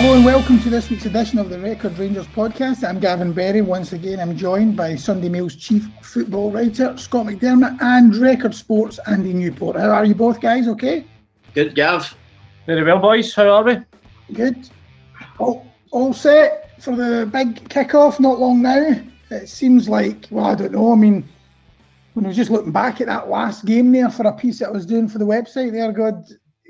Hello and welcome to this week's edition of the Record Rangers podcast. I'm Gavin Berry. Once again, I'm joined by Sunday Mail's chief football writer, Scott McDermott, and Record Sports, Andy Newport. How are you both, guys? Okay? Good, Gav. Very well, boys. How are we? Good. All, all set for the big kick-off, not long now. It seems like, well, I don't know. I mean, when I was just looking back at that last game there for a piece that I was doing for the website there, God,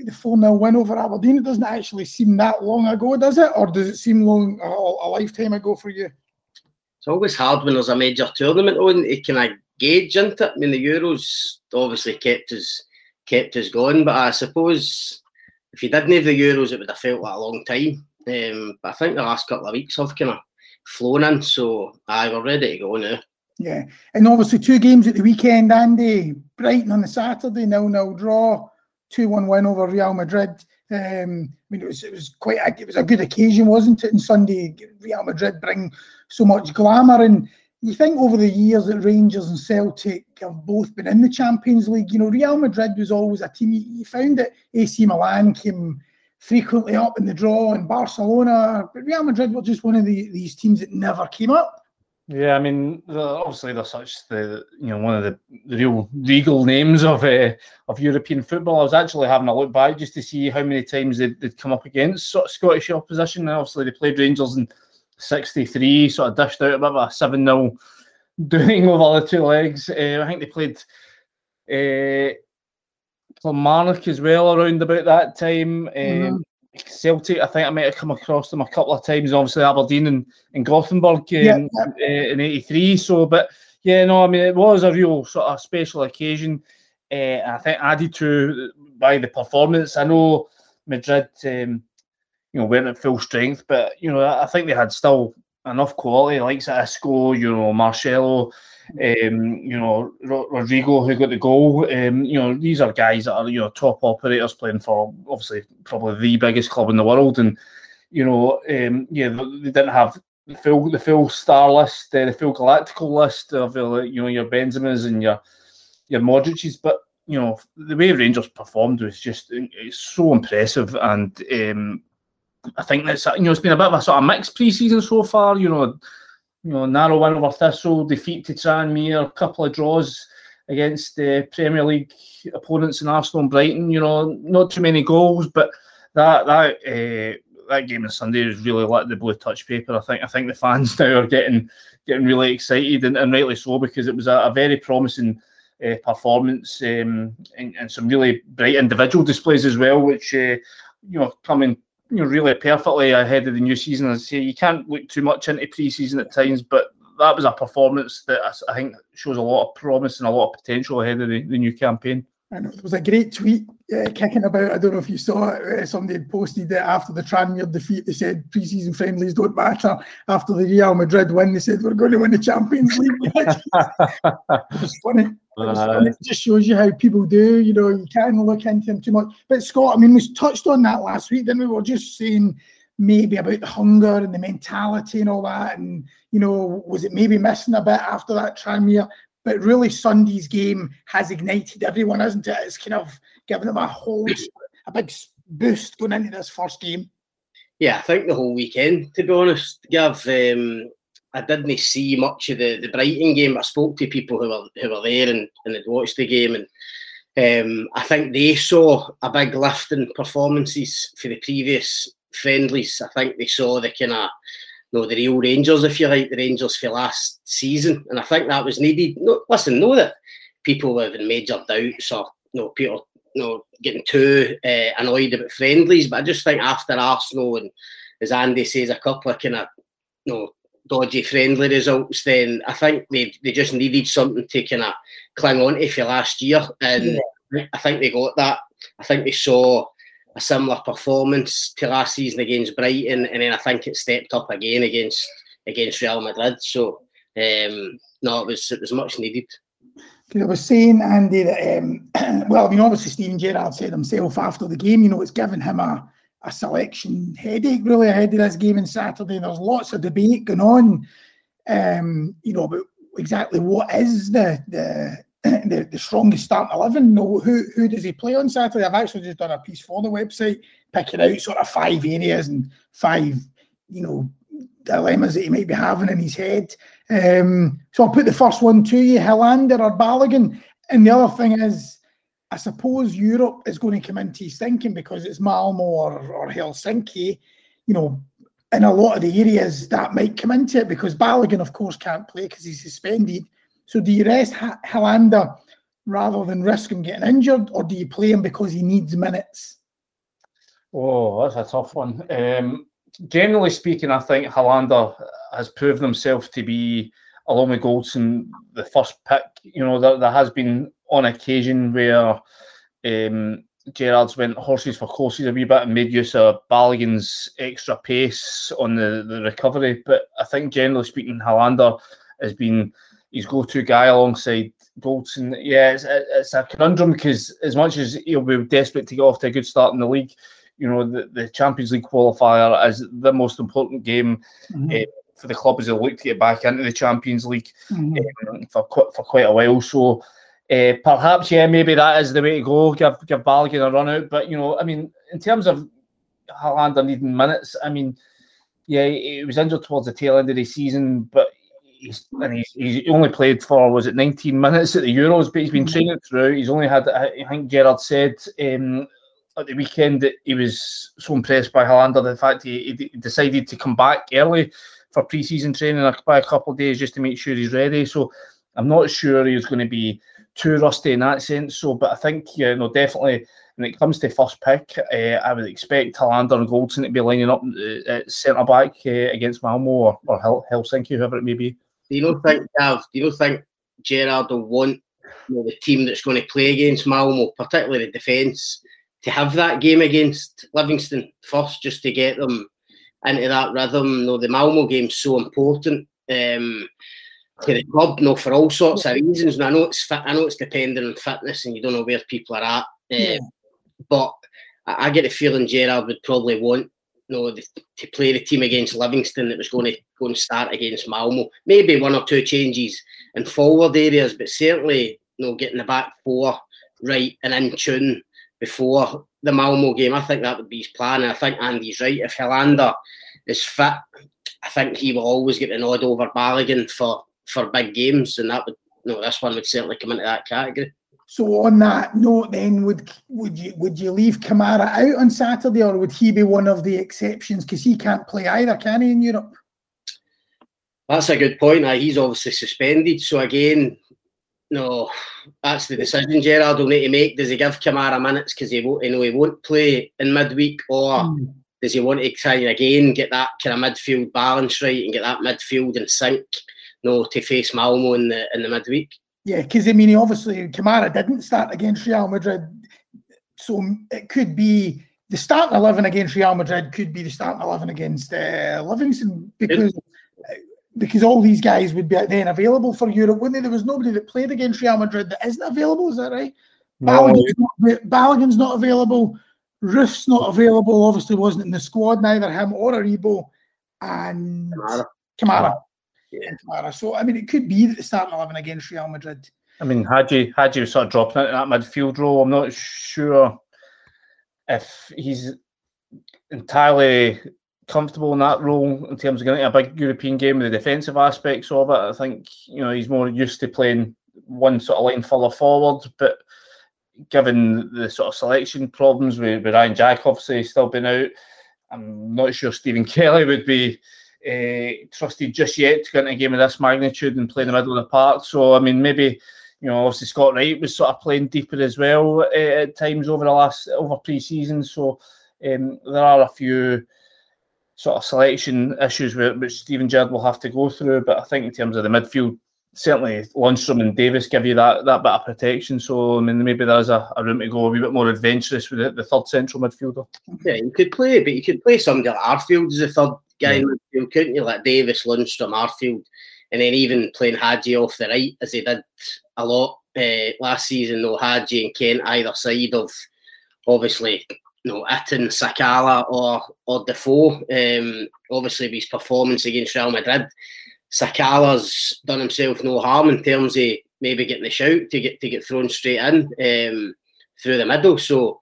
the 4 0 win over Aberdeen, it doesn't actually seem that long ago, does it? Or does it seem long a, a lifetime ago for you? It's always hard when there's a major tournament on It can of gauge, isn't it? I mean, the Euros obviously kept us kept us going, but I suppose if you didn't have the Euros, it would have felt like a long time. Um, but I think the last couple of weeks have kind of flown in, so I we're ready to go now. Yeah, and obviously two games at the weekend, Andy. Brighton on the Saturday, nil nil draw two one win over Real Madrid. Um, I mean, it was it was quite a, it was a good occasion, wasn't it? And Sunday, Real Madrid bring so much glamour, and you think over the years that Rangers and Celtic have both been in the Champions League. You know, Real Madrid was always a team. You, you found that AC Milan came frequently up in the draw, and Barcelona, but Real Madrid were just one of the, these teams that never came up. Yeah, I mean, obviously they're such the you know one of the, real regal names of uh, of European football. I was actually having a look back just to see how many times they'd, they'd come up against sort of Scottish opposition. And obviously, they played Rangers in '63, sort of dished out a bit of a seven 0 doing over the two legs. Uh, I think they played uh, Kilmarnock as well around about that time. mm-hmm. Celtic, I think I might have come across them a couple of times. Obviously, Aberdeen and, and Gothenburg in, yeah. in '83. So, but yeah, no, I mean, it was a real sort of special occasion. Uh, I think added to by the performance. I know Madrid, um, you know, weren't at full strength, but you know, I think they had still enough quality, like Isco, you know, Marcelo, um, you know, Rodrigo who got the goal. Um, you know, these are guys that are you know top operators playing for obviously probably the biggest club in the world, and you know, um, yeah, they didn't have the full the full star list, uh, the full galactical list of uh, you know your Benzemas and your your Modric's, but you know the way Rangers performed was just it's so impressive, and um, I think that's you know it's been a bit of a sort of mixed pre-season so far. You know, you know, narrow win over Thistle, defeat to Tranmere, a couple of draws against the Premier League opponents in Arsenal and Brighton. You know, not too many goals, but that that uh, that game on Sunday has really lit the blue touch paper. I think I think the fans now are getting getting really excited and, and rightly so because it was a, a very promising uh, performance um, and, and, some really bright individual displays as well, which uh, you know coming you know, really perfectly ahead of the new season. As I say, you can't look too much into pre-season at times, but that was a performance that I think shows a lot of promise and a lot of potential ahead of the, the new campaign. I know there was a great tweet uh, kicking about. I don't know if you saw it. Uh, somebody had posted it after the Tranmere defeat. They said preseason friendlies don't matter. After the Real Madrid win, they said we're going to win the Champions League. it's funny. Uh, it just shows you how people do. You know, you can't look into them too much. But Scott, I mean, we touched on that last week. Then we were just saying maybe about the hunger and the mentality and all that. And you know, was it maybe missing a bit after that Tranmere? But really, Sunday's game has ignited everyone, hasn't it? It's kind of given them a whole a big boost going into this first game. Yeah, I think the whole weekend, to be honest, Gav, um, I didn't see much of the, the Brighton game. I spoke to people who were who were there and, and had watched the game, and um, I think they saw a big lift in performances for the previous friendlies. I think they saw the kind of you know, the real Rangers, if you like, the Rangers for last season. And I think that was needed. No, listen, know that people were having major doubts or you know, people you know, getting too uh, annoyed about friendlies, but I just think after Arsenal and as Andy says, a couple of kind of you know, dodgy friendly results, then I think they, they just needed something to kind of cling on to for last year. And yeah. I think they got that. I think they saw a similar performance to last season against Brighton, and then I think it stepped up again against against Real Madrid. So um, no, it was it was much needed. I was saying, Andy, that um, well, I mean, obviously Steven Gerrard said himself after the game, you know, it's given him a a selection headache really ahead of this game on Saturday. There's lots of debate going on, um, you know, about exactly what is the the the, the strongest starting eleven. No, who who does he play on Saturday? I've actually just done a piece for the website, picking out sort of five areas and five, you know, dilemmas that he might be having in his head. Um, so I'll put the first one to you, Helander or Balogun. And the other thing is I suppose Europe is going to come into his thinking because it's Malmo or, or Helsinki, you know, in a lot of the areas that might come into it because Balogun, of course, can't play because he's suspended. So do you rest Helander rather than risk him getting injured, or do you play him because he needs minutes? Oh, that's a tough one. Um, generally speaking, I think Helander has proven himself to be, along with Goldson, the first pick. You know, there, there has been on occasion where um, Gerrard's went horses for courses a wee bit and made use of Balogun's extra pace on the, the recovery. But I think generally speaking, Helander has been his go-to guy alongside Goldson. Yeah, it's, it's a conundrum because as much as he'll be desperate to get off to a good start in the league, you know, the, the Champions League qualifier is the most important game mm-hmm. uh, for the club as they look to get back into the Champions League mm-hmm. um, for, for quite a while. So uh, perhaps, yeah, maybe that is the way to go. Give give Balogun a run out, but you know, I mean, in terms of Helander needing minutes, I mean, yeah, he was injured towards the tail end of the season, but he's and he's, he's only played for was it 19 minutes at the Euros, but he's been mm-hmm. training through. He's only had, I think Gerrard said um, at the weekend that he was so impressed by Helander the fact he, he decided to come back early for pre-season training by a couple of days just to make sure he's ready. So I'm not sure he's going to be too rusty in that sense. So, but I think you know definitely when it comes to first pick, uh, I would expect Helander and Goldson to be lining up uh, at centre back uh, against Malmo or, or Helsinki, whoever it may be. Do you not think, Gav? Do you not think Gerrard will want you know, the team that's going to play against Malmo, particularly the defence, to have that game against Livingston first, just to get them into that rhythm? You know, the Malmo game's so important. Um, to the club, no, for all sorts of reasons. And I know it's fit, I know it's dependent on fitness, and you don't know where people are at. Yeah. Um, but I, I, get the feeling Gerrard would probably want you know, the, to play the team against Livingston that was going to go and start against Malmo. Maybe one or two changes in forward areas, but certainly you know getting the back four right and in tune before the Malmo game. I think that would be his plan. And I think Andy's right. If Helander is fit, I think he will always get the nod over Balogun for for big games, and that would know this one would certainly come into that category. So on that note, then would would you would you leave Kamara out on Saturday, or would he be one of the exceptions because he can't play either, can he in Europe? That's a good point. He's obviously suspended. So again, no, that's the decision Gerrard will need to make. Does he give Kamara minutes because he won't, you know, he won't play in midweek, or mm. does he want to try again get that kind of midfield balance right and get that midfield in sync? No to face Malmo in the in the midweek. Yeah, because I mean, obviously Kamara didn't start against Real Madrid, so it could be the starting eleven against Real Madrid could be the starting eleven against uh, Livingston because. Because all these guys would be then available for Europe, wouldn't they? There was nobody that played against Real Madrid that isn't available. Is that right? No. Balogun's, not, not available. Roofe's not available. Obviously, wasn't in the squad. Neither him or Aribo and Kamara. Kamara. Yeah. So I mean, it could be that the starting eleven against Real Madrid. I mean, had you had you sort of dropping into that midfield role, I'm not sure if he's entirely comfortable in that role in terms of getting a big European game with the defensive aspects of it. I think you know he's more used to playing one sort of line further forward, but given the sort of selection problems with, with Ryan Jack obviously still been out, I'm not sure Stephen Kelly would be uh, trusted just yet to get into a game of this magnitude and play in the middle of the park. So, I mean, maybe, you know, obviously Scott Wright was sort of playing deeper as well uh, at times over the last, over pre season. So, um, there are a few sort of selection issues which Steven Gerrard will have to go through. But I think in terms of the midfield, certainly Lundstram and Davis give you that that bit of protection. So I mean, maybe there's a, a room to go a wee bit more adventurous with the, the, third central midfielder. Yeah, you could play, but you could play somebody like Arfield as a third guy yeah. couldn't you? Like Davis, Lundstram, Arfield, and then even playing Hagi off the right as they did a lot uh, last season. Though Hagi and Kent either side of obviously you know, Itten, Sakala or or Defoe. Um, obviously, with his performance against Real Madrid, Sakala's done himself no harm in terms of maybe getting the shout to get to get thrown straight in um, through the middle. So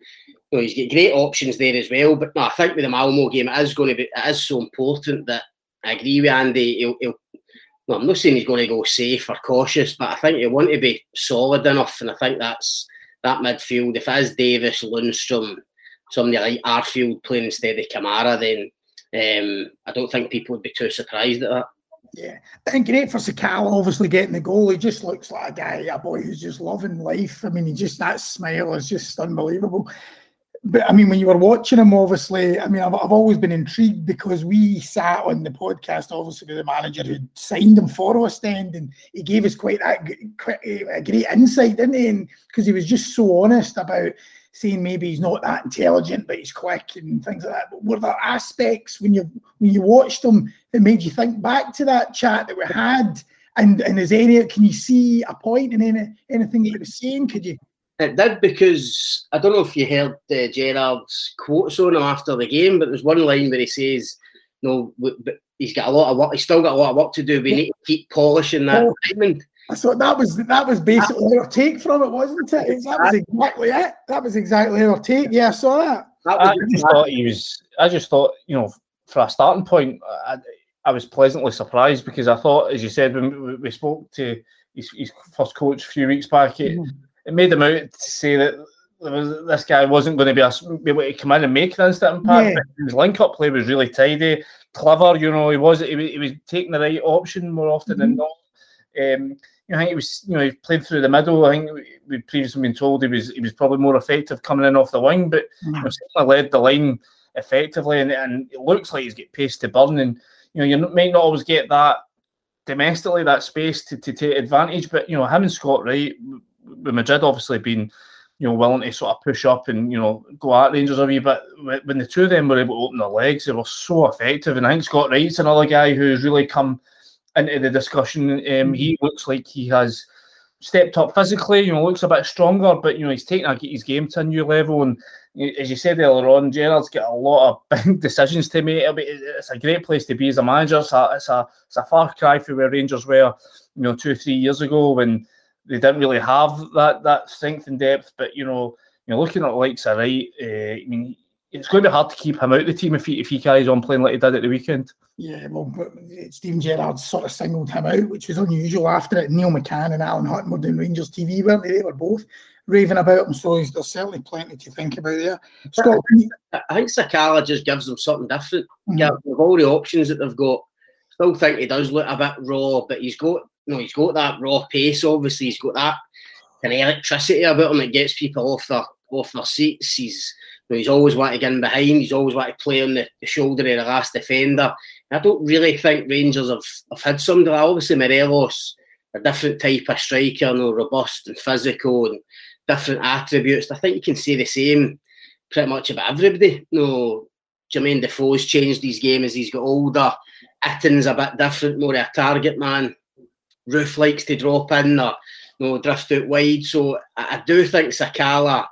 you know, he's got great options there as well. But no, I think with the Malmo game, it is going to be it is so important that I agree with Andy. He'll, he'll no, I'm not saying he's going to go safe or cautious, but I think you want to be solid enough, and I think that's that midfield. If it is Davis, Lundstram, somebody like Arfield playing instead of Kamara, then um, I don't think people would be too surprised at that. Yeah, and great for Sakala, obviously getting the goal. He just looks like a guy, a boy who's just loving life. I mean, he just that smile is just unbelievable. But I mean, when you were watching him, obviously, I mean, I've, I've always been intrigued because we sat on the podcast, obviously, with the manager who signed him for Ostend, and he gave us quite that quite a great insight, didn't he? And because he was just so honest about saying maybe he's not that intelligent, but he's quick and things like that. But were there aspects when you when you watched him that made you think back to that chat that we had? And and is any can you see a point in any anything that he was saying? Could you? It did because I don't know if you heard uh, Gerrard's quotes on him after the game, but there's one line where he says, "No, but he's got a lot of work. He's still got a lot of work to do. We need to keep polishing that oh. diamond." I thought that was that was basically our take from it, wasn't it? That was exactly it. That was exactly our take. Yeah, I saw that. that I just thought he was. I just thought you know, for a starting point, I, I was pleasantly surprised because I thought, as you said, when we spoke to his, his first coach a few weeks back, it, mm. It made him out to say that was, this guy wasn't going to be, a, be able to come in and make an instant impact. Yeah. His link-up play was really tidy, clever. You know, he was he, he was taking the right option more often mm-hmm. than not. Um, you know, I think he was, you know, he played through the middle. I think we'd previously been told he was he was probably more effective coming in off the wing, but mm-hmm. you know, certainly led the line effectively, and, and it looks like he's got pace to burn. And you know, you might not always get that domestically that space to, to take advantage, but you know, him and Scott Wright, with Madrid obviously being you know willing to sort of push up and you know go at Rangers a wee bit. When the two of them were able to open their legs, they were so effective. And I think Scott Wright's another guy who's really come into the discussion. Um, he looks like he has stepped up physically. You know, looks a bit stronger, but you know, he's taking his game to a new level. And as you said earlier on, Gerrard's got a lot of big decisions to make. It's a great place to be as a manager. It's a, it's a, it's a far cry from where Rangers were, you know, two three years ago when they didn't really have that that strength and depth. But you know, you know, looking at the likes of Wright, uh, I mean, it's going to be hard to keep him out of the team if he if he carries on playing like he did at the weekend. Yeah, well, Steven Gerrard sort of singled him out, which was unusual. After it, Neil McCann and Alan Hutton were doing Rangers TV, weren't they? They were both raving about him, so there's certainly plenty to think about there. Scott, I think Sakala just gives them something different. Mm-hmm. Yeah, with all the options that they've got, still think he does look a bit raw, but he's got you know he's got that raw pace. Obviously, he's got that kind of electricity about him that gets people off their off their seats. He's know, he's always wanted to get in behind. He's always wanted to play on the, the shoulder of the last defender. I don't really think Rangers have, have had somebody. Obviously, Morelos, a different type of striker, you know, robust and physical and different attributes. I think you can say the same pretty much about everybody. You know, Jermaine Defoe's changed his game as he's got older. Itten's a bit different, more a target man. Roofe likes to drop in or you know, drift out wide. So I, I do think Sakala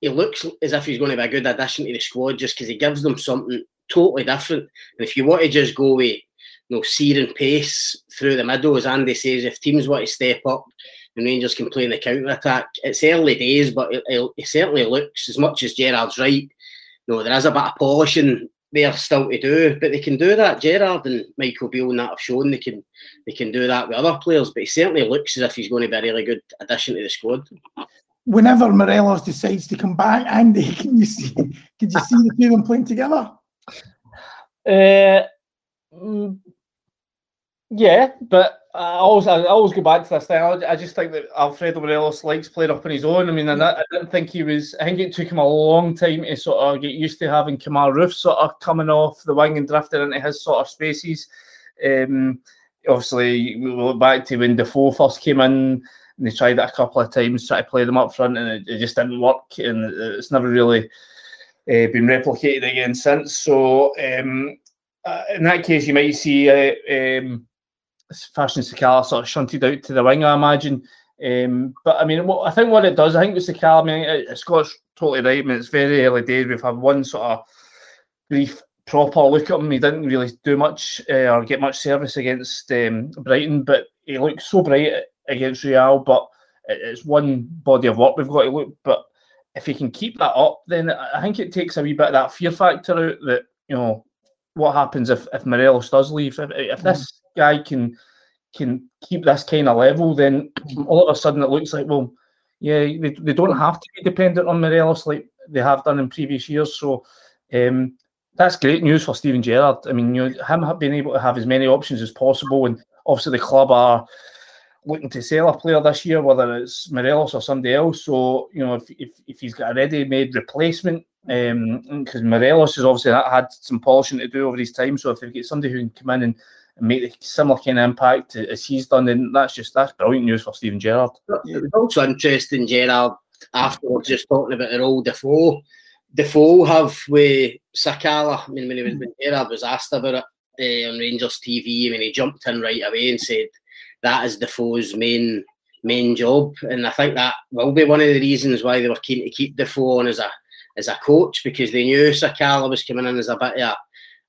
he looks as if he's going to be a good addition to the squad just because he gives them something totally different. And if you want to just go with you know, searing pace through the middle, as Andy says, if teams want to step up and Rangers can play in the counter attack, it's early days, but it, certainly looks as much as Gerrard's right. You know, there is a bit of polishing there still to do, but they can do that. Gerrard and Michael Beale and that have shown they can they can do that with other players, but he certainly looks as if he's going to be a really good addition to the squad whenever Morelos decides to come back, Andy, can you see? Can you see the two of them playing together? Uh, mm, yeah, but I always, I always go back to this thing. I, I just think that Alfredo Morelos likes playing up on his own. I mean, I, I didn't think he was. I think it took him a long time to sort of get used to having Kemar Roofe sort of coming off the wing and drifting into his sort of spaces. Um, obviously, we look back to when Defoe first came in, and they tried it a couple of times, try to play them up front, and it, it just didn't work, and it's never really uh, been replicated again since. So, um, uh, in that case, you might see uh, um, Fashion Sakala sort of shunted out to the wing, I imagine. Um, but I mean, what, I think what it does, I think with Sakala, I mean, Scott's totally right. I mean, it's very early days. We've had one sort of brief proper look at him. He didn't really do much uh, or get much service against um, Brighton, but he looked so bright against Real. But it's one body of work we've got to look. But if he can keep that up, then I think it takes a wee bit of that fear factor out that you know what happens if if Morelos does leave. If, if this guy can can keep this kind of level, then all of a sudden it looks like well, yeah, they, they don't have to be dependent on Morelos like they have done in previous years. So. Um, that's great news for Steven Gerrard. I mean, you know, him being able to have as many options as possible, and obviously the club are looking to sell a player this year, whether it's Morelos or somebody else. So, you know, if if, if he's got a ready-made replacement, because um, Morelos has obviously had some polishing to do over his time. So if they get somebody who can come in and, and make a similar kind of impact as he's done, then that's just that's brilliant news for Steven Gerrard. It was also interesting, Gerrard, afterwards, just talking about the old Defoe Defoe have with Sakala. I mean, when, he was, when Gerrard was asked about it uh, on Rangers TV, I mean, he jumped in right away and said that is Defoe's main main job, and I think that will be one of the reasons why they were keen to keep Defoe on as a as a coach because they knew Sakala was coming in as a bit of a,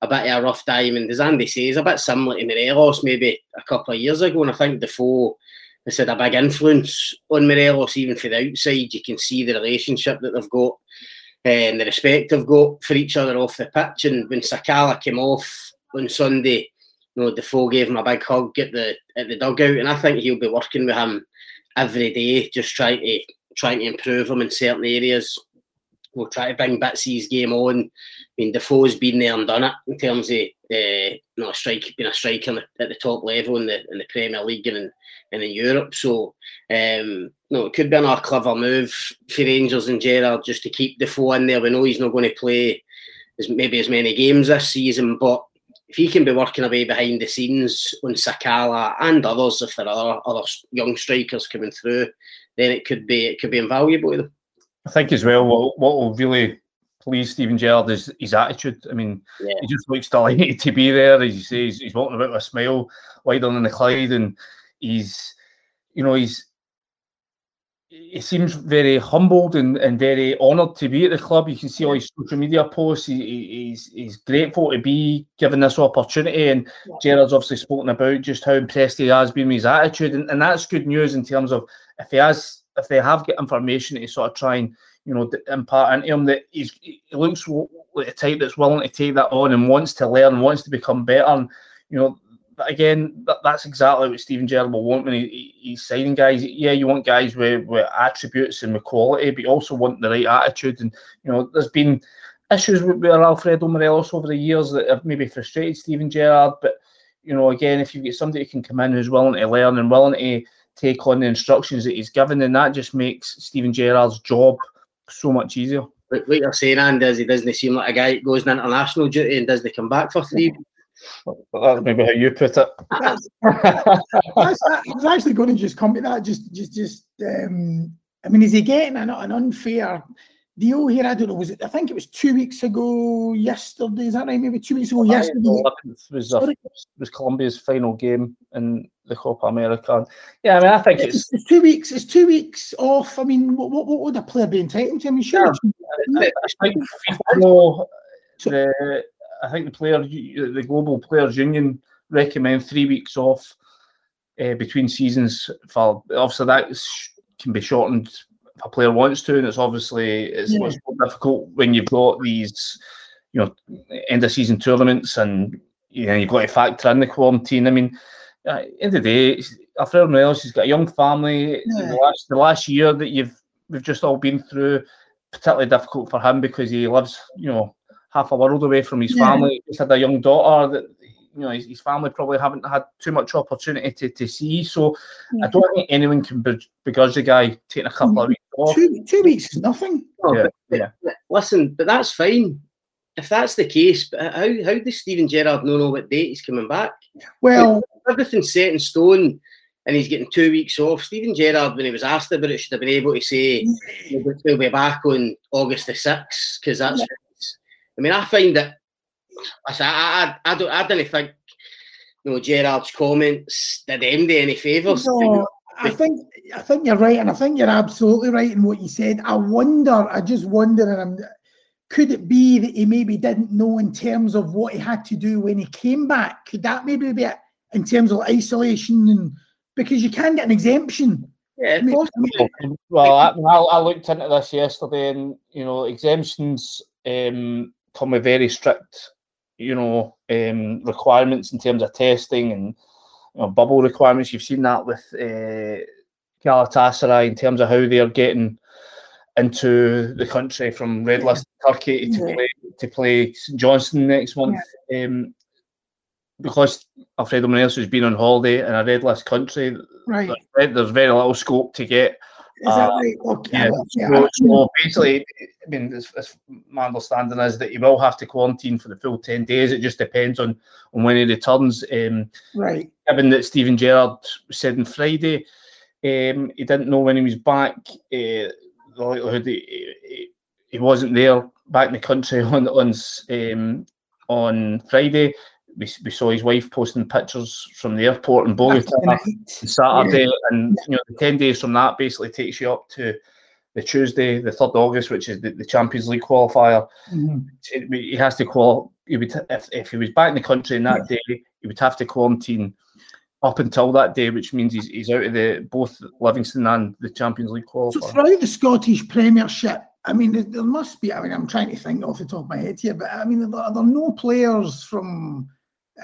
a bit of a rough diamond. As Andy says, a bit similar to Morelos maybe a couple of years ago, and I think Defoe has had a big influence on Morelos even for the outside. You can see the relationship that they've got eh, and the respect they've got for each other off the pitch. And when Sakala came off on Sunday, you know, Defoe gave him a big hug at the at the dugout, and I think he'll be working with him every day, just trying to trying to improve him in certain areas. We'll try to bring bits of his game on. Mean, Defoe's been there and done it in terms of uh, know, strike, being a striker at the top level in the in the Premier League and in, and in Europe. So um, no, it could be another clever move for Rangers and Gerrard just to keep Defoe in there. We know he's not going to play as maybe as many games this season, but if he can be working away behind the scenes on Sakala and others, if there are other young strikers coming through, then it could be it could be invaluable. To them. I think as well. What, what will really please Steven Gerrard is his attitude. I mean, yeah. he just looks delighted to be there. As you say, he's, he's walking about with a smile wider than the Clyde, and he's, you know, he's he seems very humbled and, and very honoured to be at the club. You can see all his social media posts. He, he's he's grateful to be given this opportunity. And yeah. Gerrard's obviously spoken about just how impressed he has been with his attitude, and, and that's good news in terms of if he has if they have got information to sort of try and you know impart into him um, that he's, he looks like a type that's willing to take that on and wants to learn, wants to become better. And you know again, that, that's exactly what Steven Gerrard will want when he, he's signing guys. Yeah, you want guys with, with attributes and with quality, but you also want the right attitude. And you know, there's been issues with, with Alfredo Morelos over the years that have maybe frustrated Steven Gerrard. But you know, again, if you get somebody who can come in who's willing to learn and willing to take on the instructions that he's given, then that just makes Steven Gerrard's job so much easier. Like, you're saying, Andy, he doesn't seem like a guy that goes on international duty and doesn't come back for three that's maybe how you put it. I was actually going to just comment that. Just, just, just. Um, I mean, is he getting an, an unfair deal here? I don't know. Was it? I think it was two weeks ago. Yesterday, is that right? Maybe two weeks ago. Yesterday was, a, was Colombia's final game in the Copa America. Yeah, I mean, I think it's, it's, two weeks. It's two weeks off. I mean, what, what, what would a player be entitled to? I mean, sure. Yeah, the, I think the player, the Global Players Union recommend three weeks off uh, between seasons. For obviously that can be shortened if a player wants to, and it's obviously it's yeah. much more difficult when you've got these, you know, end of season tournaments and you know you've got to factor in the quarantine. I mean, Uh, end of the day, Alfredo Morelos, he's got a young family. Yeah. The last the last year that you've we've just all been through, particularly difficult for him because he lives, you know, half a world away from his yeah. family. He's had a young daughter that you know his, his, family probably haven't had too much opportunity to, to see. So yeah. I don't think anyone can begrudge the guy taking a couple of mm-hmm. weeks off. Two, two weeks is nothing. Oh, yeah, but, yeah. But listen, but that's fine. If that's the case, how how does Steven Gerrard know, know what date he's coming back? Well, everything's set in stone and he's getting two weeks off. Steven Gerrard, when he was asked about it, should have been able to say he'll be back on August the 6th because that's. Yeah. I mean, I find that. I, I, I, don't, I don't think you know, Gerrard's comments did him any favours. No, I think I think you're right, and I think you're absolutely right in what you said. I wonder, I just wonder, and I'm, could it be that he maybe didn't know in terms of what he had to do when he came back? Could that maybe be it in terms of isolation and because you can get an exemption. Yeah, well, I, I, looked into this yesterday, and you know, exemptions um, come with very strict, you know, um, requirements in terms of testing and you know, bubble requirements. You've seen that with uh, Galatasaray in terms of how they're getting into the country from red list Turkey to play to play St Johnstone next month. Yeah. Um, because Alfredo Morelos has been on holiday in a red list country, right? There's very little scope to get. Is that uh, right? Okay. Yeah, yeah. So, so, basically, I mean, my understanding is that he will have to quarantine for the full ten days. It just depends on on when he returns. Um, right. Given that Steven Gerrard said on Friday, um, he didn't know when he was back. Uh, the likelihood he, he, wasn't there back in the country on on um, on Friday we, we saw his wife posting pictures from the airport in Bogota on Saturday, yeah. and you know the ten days from that basically takes you up to the Tuesday, the third August, which is the, the Champions League qualifier. Mm-hmm. he has to call. He would if, if he was back in the country in that yeah. day, he would have to quarantine up until that day, which means he's, he's out of the both Livingston and the Champions League qualifier. So throughout the Scottish Premiership, I mean, there, there, must be. I mean, I'm trying to think off the top of my head here, but I mean, are there, are there no players from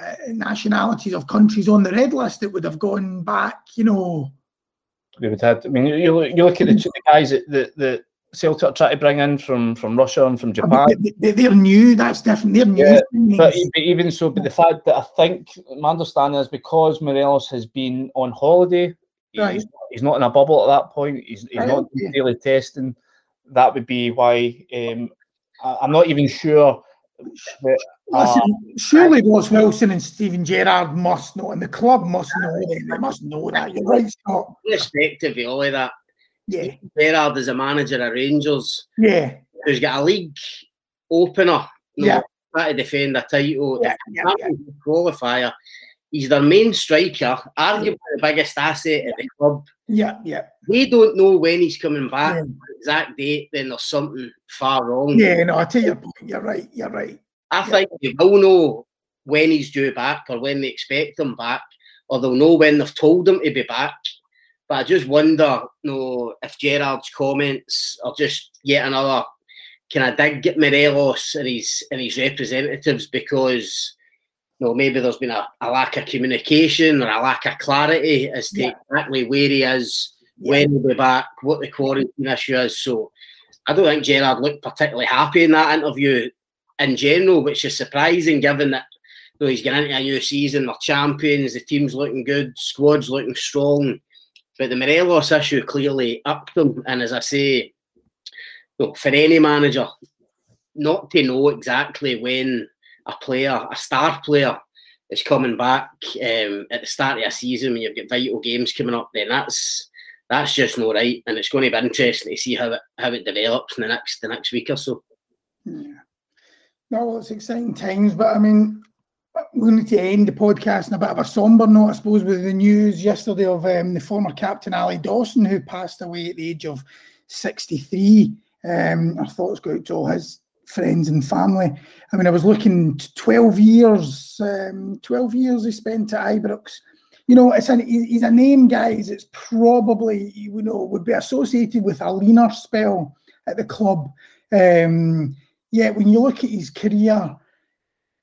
uh, nationalities of countries on the red list that would have gone back, you know. We would have. I mean, you look, you look at the two guys that, that, that Celtic try to bring in from, from Russia and from Japan. I mean, they, are new. That's different. They're new. Yeah, but even so, but the fact that I think my understanding is because Morelos has been on holiday, right. he's, he's, not in a bubble at that point. He's, he's right. not daily testing. That would be why. Um, I, I'm not even sure Listen, uh, surely Ross Wilson and Steven Gerrard must know, and the club must know They must know that. You're right, Scott. Respective of all of that. Yeah. Gerrard is a manager at Rangers. Yeah. Who's got a league opener. No, yeah. Trying to defend a title. Yeah, yeah, yeah. qualifier. He's their main striker, arguably the biggest asset at the club. Yeah, yeah. They don't know when he's coming back, yeah. exact date, then there's something far wrong. Yeah, no, I tell you, you're right, you're right. I think they will know when he's due back or when they expect him back, or they'll know when they've told him to be back. But I just wonder, you know, if Gerrard's comments are just yet another can I dig at Morelos and his and his representatives because you know, maybe there's been a, a, lack of communication or a lack of clarity as to yeah. exactly where he is, yeah. when he'll be back, what the quarantine issue is. So I don't think Gerrard looked particularly happy in that interview in general, which is surprising given that you know, he's getting into a new season, they're champions, the team's looking good, squad's looking strong. But the Morelos issue clearly upped them. And as I say, know, for any manager, not to know exactly when a player, a star player, is coming back um, at the start of a season when you've got vital games coming up, then that's that's just not right, and it's going to be interesting to see how it how it develops in the next the next week or so. Yeah. No, well, it's exciting times, but I mean, we need to end the podcast in a bit of a somber note, I suppose, with the news yesterday of um, the former captain Ally Dawson, who passed away at the age of 63. Um, our thoughts go out to all his friends and family. I mean, I was looking 12 years, um, 12 years he spent at Ibrox. You know, it's an, he's a name, guys. It's probably, you know, would be associated with a leaner spell at the club. Um, yet when you look at his career,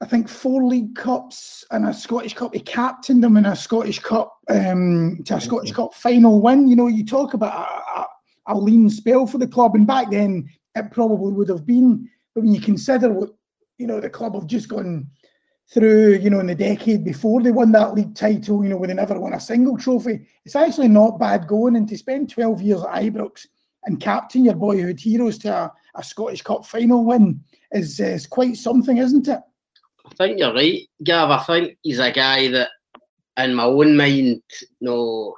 I think four League Cups and a Scottish Cup. He captained them in a Scottish Cup um, to a Scottish Cup final win. You know, you talk about a, a, a lean spell for the club, and back then it probably would have been but when you consider what you know, the club have just gone through, you know, in the decade before they won that league title, you know, where they never won a single trophy. It's actually not bad going. And to spend 12 years at Ibrox and captain your boyhood heroes to a, a Scottish Cup final win is, is quite something, isn't it? I think you're right, Gav. I think he's a guy that, in my own mind, you know,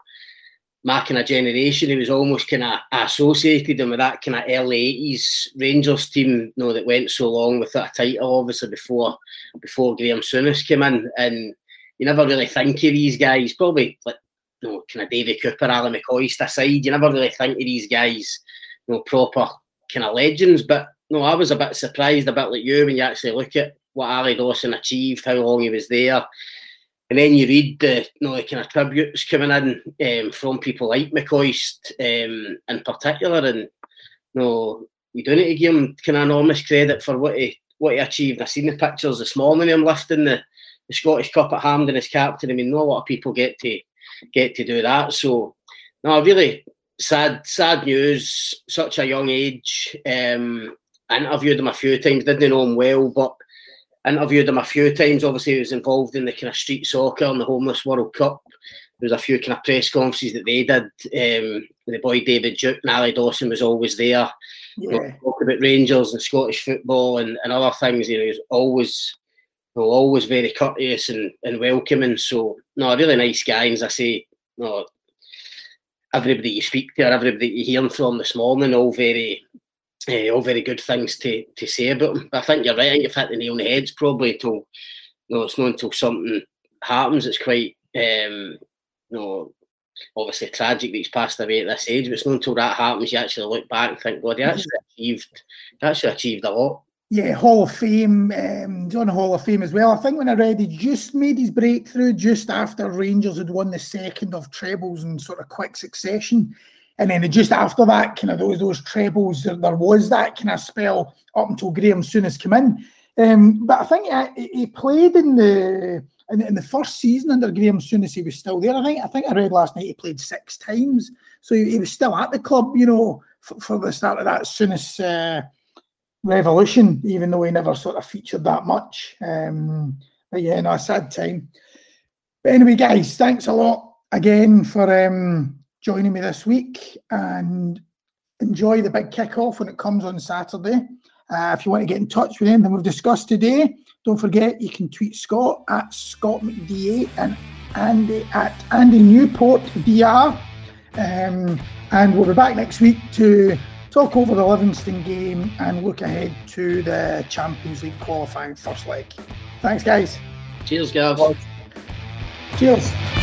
marking a generation. He was almost kind of associated him with that kind of early 80s Rangers team, you know, that went so long without a title, obviously, before before Graham Souness came in. And you never really think of these guys, probably like, you know, kind of Davy Cooper, Ally McCoist aside, you never really think of these guys, you know, proper kind of legends. But no, I was a bit surprised, a bit like you, when you actually look at what Ally Dawson achieved, how long he was there and then you read the you know, kind of tributes coming in um, from people like McCoist um, in particular, and you know, you don't need to give him kind of enormous credit for what he what he achieved. I seen the pictures this morning him lifting the, the Scottish Cup at Hampden as captain. I mean, not a lot of people get to get to do that. So, no, really sad sad news. Such a young age. Um, I interviewed him a few times. Didn't know him well, but interviewed him a few times. Obviously, he was involved in the kind of street soccer and the Homeless World Cup. There was a few kind of press conferences that they did. Um, the boy David Duke and Ally Dawson was always there. Yeah. You know, talk about Rangers and Scottish football and, and other things. You know, he was always, you know, always very courteous and, and welcoming. So, no, really nice guy. And as I say, know, everybody you speak to or everybody you hear from this morning, all very uh, all very good things to, to say about him. But I think you're right. I think you've hit the nail on the head. probably till you know, it's not until something happens. It's quite um, you know, obviously tragic that he's passed away at this age. But it's not until that happens you actually look back and think, God, he actually achieved, he actually achieved a lot. Yeah, Hall of Fame, um, John Hall of Fame as well. I think when I read he just made his breakthrough just after Rangers had won the second of trebles in sort of quick succession. And then just after that, kind of those those trebles, there, there was that kind of spell up until Graham Souness came in. Um, but I think he, he played in the in, in, the first season under Graham Souness. He was still there. I think I think I read last night he played six times, so he, he was still at the club. You know, for, for the start of that Souness uh, revolution, even though he never sort of featured that much. Um, but yeah, no, a sad time. But anyway, guys, thanks a lot again for um, joining me this week and enjoy the big kickoff when it comes on Saturday. Uh, if you want to get in touch with anything we've discussed today, don't forget you can tweet Scott at Scott McDA and Andy at Andy Newport DR. Um, and we'll be back next week to talk over the Livingston game and look ahead to the Champions League qualifying first leg. Thanks, guys. Cheers, Gav. Cheers.